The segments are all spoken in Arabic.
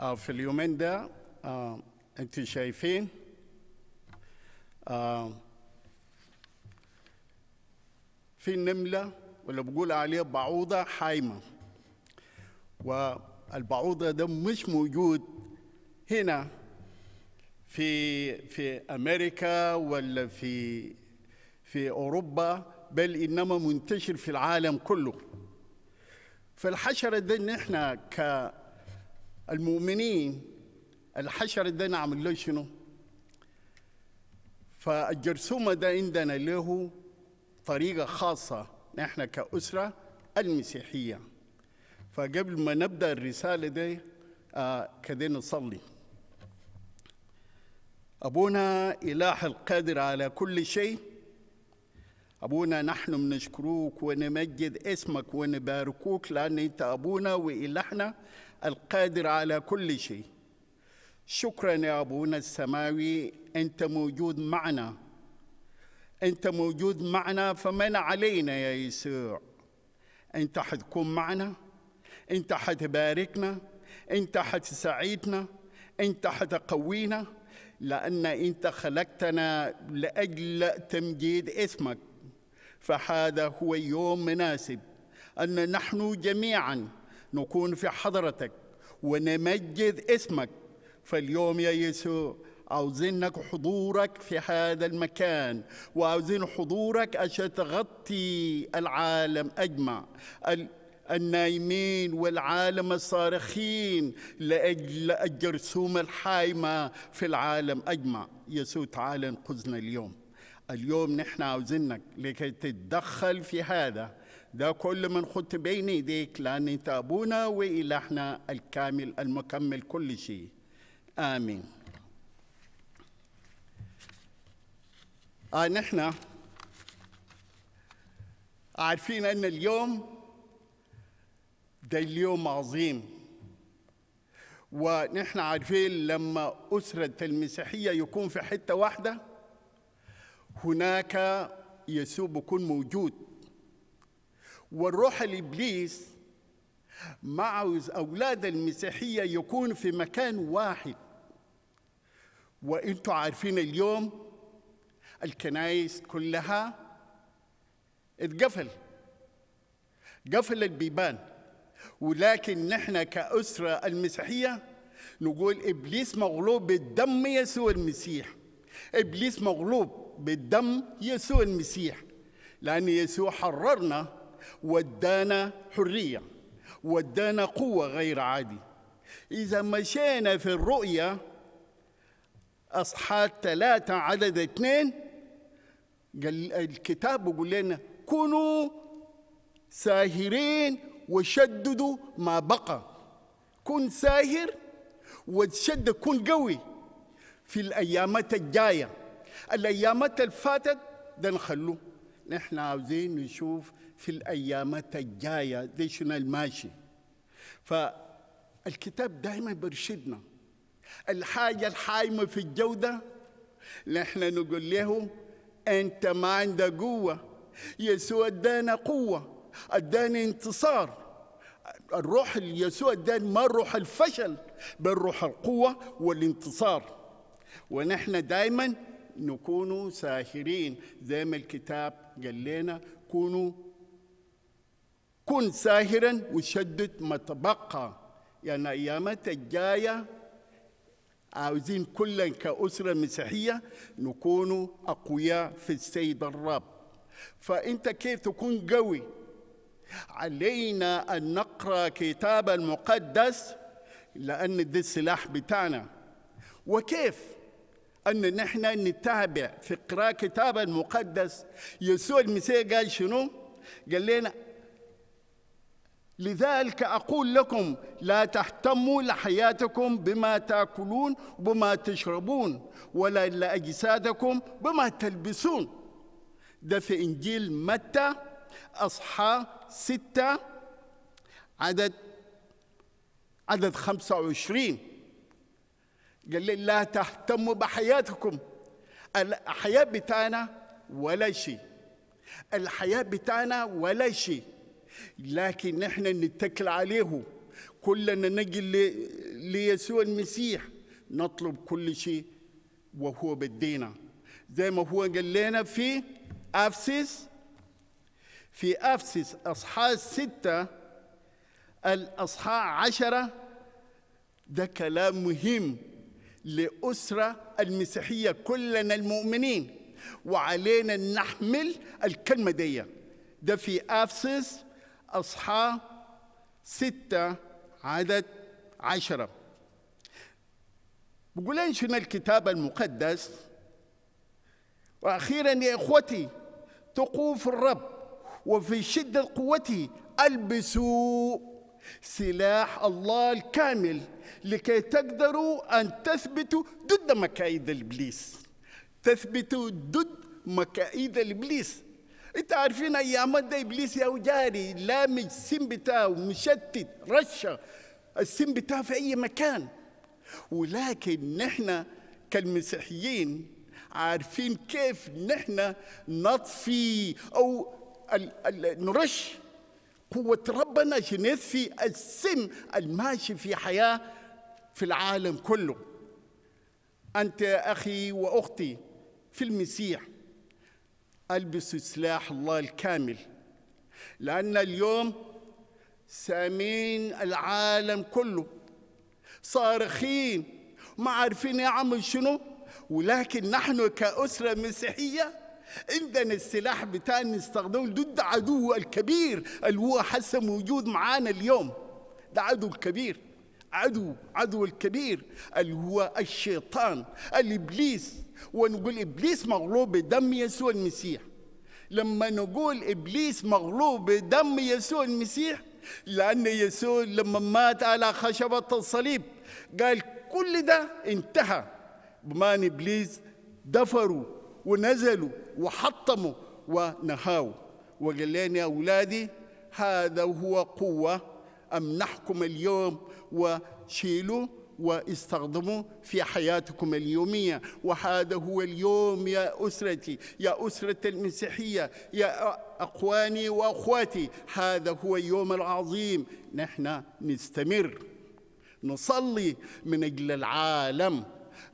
آه، في اليومين ده آه، أنتوا شايفين آه، في نملة ولا بقول عليها بعوضة حايمة. والبعوضة ده مش موجود هنا في في أمريكا ولا في في أوروبا بل إنما منتشر في العالم كله. فالحشرة ده نحن كالمؤمنين الحشرة ده نعمل له شنو؟ فالجرثومة ده عندنا له طريقة خاصة نحن كأسرة المسيحية. فقبل ما نبدأ الرسالة دي آه كده نصلي. أبونا إله القادر على كل شيء. أبونا نحن بنشكروك ونمجد اسمك ونباركوك لأن أنت أبونا وإلهنا. القادر على كل شيء. شكرا يا أبونا السماوي أنت موجود معنا. أنت موجود معنا فمن علينا يا يسوع؟ أنت حتكون معنا؟ أنت حتباركنا؟ أنت حتساعدنا؟ أنت حتقوينا؟ لأن أنت خلقتنا لأجل تمجيد اسمك. فهذا هو يوم مناسب أن نحن جميعا نكون في حضرتك ونمجد اسمك. فاليوم يا يسوع عاوزينك حضورك في هذا المكان وعاوزين حضورك عشان تغطي العالم أجمع. النايمين والعالم الصارخين لأجل الجرثومة الحايمة في العالم أجمع. يسوع تعالى انقذنا اليوم. اليوم نحن عاوزينك لكي تتدخل في هذا ده كل من خدت بين ايديك لأن أنت أبونا وإلهنا الكامل المكمل كل شيء. آمين. آه نحن عارفين أن اليوم ده اليوم عظيم. ونحن عارفين لما أسرة المسيحية يكون في حتة واحدة هناك يسوع بيكون موجود. والروح الإبليس مع أولاد المسيحية يكون في مكان واحد. وأنتم عارفين اليوم الكنائس كلها اتقفل قفل البيبان. ولكن نحن كأسرة المسيحية نقول إبليس مغلوب بالدم يسوع المسيح. إبليس مغلوب بالدم يسوع المسيح. لأن يسوع حررنا ودانا حرية ودانا قوة غير عادي. إذا مشينا في الرؤية أصحاب ثلاثة عدد اثنين الكتاب بيقول لنا كونوا ساهرين وشددوا ما بقى. كن ساهر وتشدد كن قوي في الأيامات الجاية. الأيامات الفاتت ده نخلوه نحن عاوزين نشوف في الأيامات الجاية دي شنو الماشي. فالكتاب دائما بيرشدنا. الحاجة الحايمة في الجودة نحن نقول له أنت ما عندك قوة. يسوع ادانا قوة اداني انتصار. الروح يسوع اداني ما روح الفشل بل روح القوة والانتصار. ونحن دائما نكون ساهرين. زي ما الكتاب قال لنا كونوا كن ساهرا وشدد ما تبقى يعني أيامات الجاية عاوزين كلنا كأسرة مسيحية نكون أقوياء في السيد الرب. فأنت كيف تكون قوي؟ علينا أن نقرأ كتاب المقدس لأن ده السلاح بتاعنا. وكيف؟ أن نحن نتابع في قراءة كتاب المقدس. يسوع المسيح قال شنو؟ قال لنا لذلك أقول لكم لا تهتموا لحياتكم بما تأكلون وبما تشربون ولا لأجسادكم بما تلبسون. ده في إنجيل متى؟ أصحى ستة عدد عدد خمسة وعشرين. قال لي لا تهتموا بحياتكم. الحياة بتاعنا ولا شيء. الحياة بتاعنا ولا شيء. لكن نحن نتكل عليه. كلنا نجي ليسوع المسيح. نطلب كل شيء وهو بدينا. زي ما هو قال لنا في أفسس في أفسس أصحاح ستة الأصحاح عشرة. ده كلام مهم. لأسرة المسيحية كلنا المؤمنين. وعلينا نحمل الكلمة دي. ده في أفسس أصحاح ستة عدد عشرة. بقول شنو الكتاب المقدس؟ وأخيرا يا إخوتي تقوا في الرب وفي شدة قوته ألبسوا سلاح الله الكامل لكي تقدروا أن تثبتوا ضد مكايد الإبليس. تثبتوا ضد مكايد الإبليس. انت عارفين أيام ده إبليس يا جاري لامج السم بتاعه مشتت رشة. السم بتاعه في أي مكان. ولكن نحن كالمسيحيين عارفين كيف نحن نطفي أو نرش قوة ربنا عشان يطفي السم الماشي في حياة في العالم كله. أنت أخي وأختي في المسيح. البس سلاح الله الكامل. لأن اليوم سامين العالم كله. صارخين ما عارفين يعمل شنو. ولكن نحن كأسرة مسيحية عندنا السلاح بتاعنا نستخدمه ضد عدو الكبير اللي هو حسه موجود معانا اليوم. ده عدو الكبير عدو عدو الكبير اللي هو الشيطان الإبليس. ونقول إبليس مغلوب بدم يسوع المسيح. لما نقول إبليس مغلوب بدم يسوع المسيح لأن يسوع لما مات على خشبة الصليب قال كل ده انتهى. بمان إبليس دفروا. ونزلوا وحطموا ونهاوا. وقال أولادي هذا هو قوة امنحكم اليوم وشيلوا واستخدموا في حياتكم اليومية. وهذا هو اليوم يا أسرتي يا أسرة المسيحية يا أخواني وأخواتي. هذا هو اليوم العظيم. نحن نستمر نصلي من أجل العالم.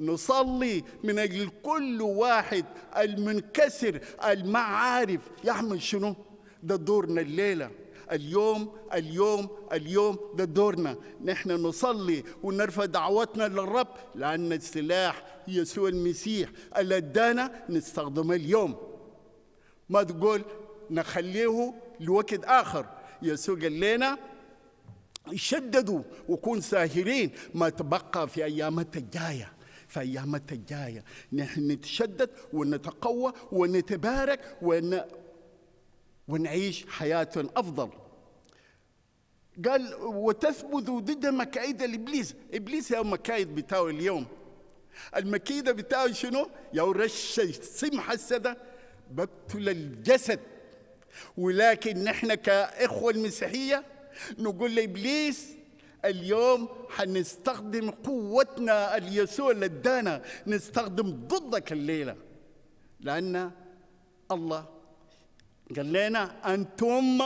نصلي من أجل كل واحد المنكسر المعارف. يعمل شنو؟ ده دورنا الليلة. اليوم اليوم اليوم ده دورنا. نحن نصلي ونرفع دعوتنا للرب لأن السلاح يسوع المسيح اللي أدانا نستخدمه اليوم. ما تقول نخليه لوقت آخر. يسوع قال لنا شددوا وكون ساهرين ما تبقى في أيامات الجاية. في أيامات الجاية نحن نتشدد ونتقوى ونتبارك ون... ونعيش حياة أفضل. قال وتثبت ضد مكايد الإبليس. إبليس يا مكايد بتاعه اليوم. المكيدة بتاعه شنو؟ يا رش السم حسده بقتل الجسد. ولكن نحن كإخوة المسيحية نقول لإبليس اليوم حنستخدم قوتنا اليسوع اللي ادانا نستخدم ضدك الليلة. لأن الله قال لنا أنتم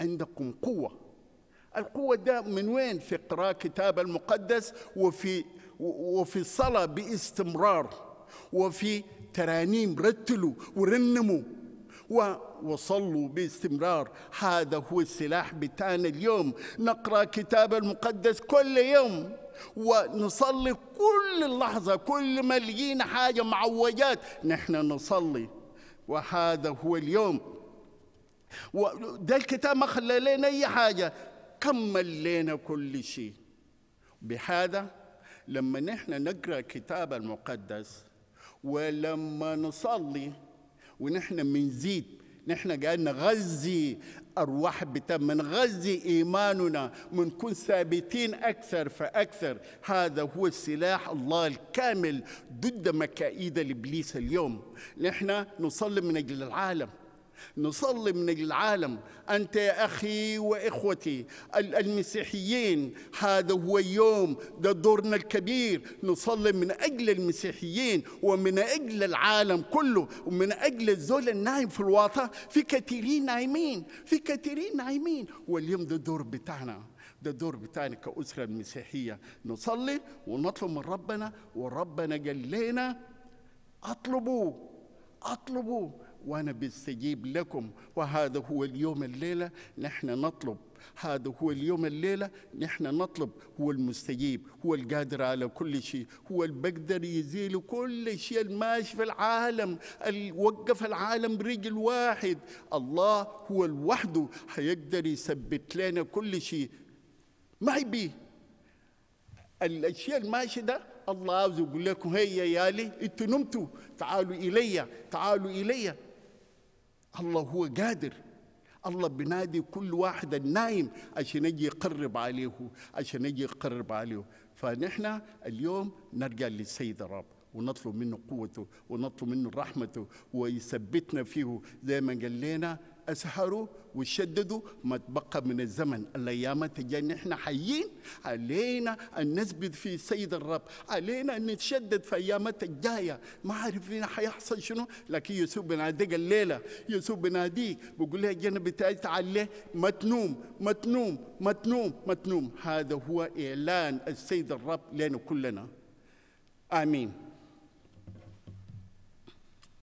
عندكم قوة. القوة ده من وين؟ في قراءة كتاب المقدس وفي وفي الصلاة باستمرار وفي ترانيم رتلوا ورنموا. وصلوا باستمرار. هذا هو السلاح بتاعنا اليوم. نقرأ كتاب المقدس كل يوم ونصلي كل لحظة كل ما لقينا حاجة معوجات. نحن نصلي. وهذا هو اليوم. وده الكتاب ما خلى لنا أي حاجة. كمل لنا كل شيء. بهذا لما نحن نقرأ الكتاب المقدس ولما نصلي ونحن منزيد نحن قاعد نغذي أرواح بتاع منغذي إيماننا منكون ثابتين أكثر فأكثر. هذا هو السلاح الله الكامل ضد مكائد الإبليس اليوم. نحن نصلي من أجل العالم. نصلي من العالم. أنت يا أخي وإخوتي المسيحيين هذا هو يوم ده دورنا الكبير. نصلي من أجل المسيحيين ومن أجل العالم كله ومن أجل الزول النايم في الواطة. في كثيرين نايمين في كثيرين نايمين. واليوم ده دور بتاعنا ده الدور بتاعنا كأسرة المسيحية نصلي ونطلب من ربنا وربنا قال لنا أطلبوا أطلبوا وأنا بستجيب لكم وهذا هو اليوم الليلة نحن نطلب. هذا هو اليوم الليلة نحن نطلب. هو المستجيب هو القادر على كل شيء هو اللي بيقدر يزيل كل شيء الماشي في العالم وقف العالم برجل واحد. الله هو لوحده هيقدر يثبت لنا كل شيء. ما يبيه الأشياء الماشية ده الله عاوز يقول لكم هيا يالي أنتوا نمتوا تعالوا إلي تعالوا إلي. الله هو قادر. الله بنادي كل واحد النايم عشان يجي يقرب عليه عشان يجي يقرب عليه. فنحن اليوم نرجع للسيد الرب ونطلب منه قوته ونطلب منه رحمته ويثبتنا فيه. زي ما قال لنا أسهروا وشددوا ما تبقى من الزمن. الأيام تجي نحن حيين. علينا أن نثبت في سيد الرب. علينا أن نتشدد في ايامات الجايه ما عارفين حيحصل شنو لكن يسوع بناديك الليلة يسوع بناديك بقول لها جنب بتاعي تعالى ما تنوم ما تنوم ما تنوم ما تنوم هذا هو إعلان السيد الرب لنا كلنا. آمين.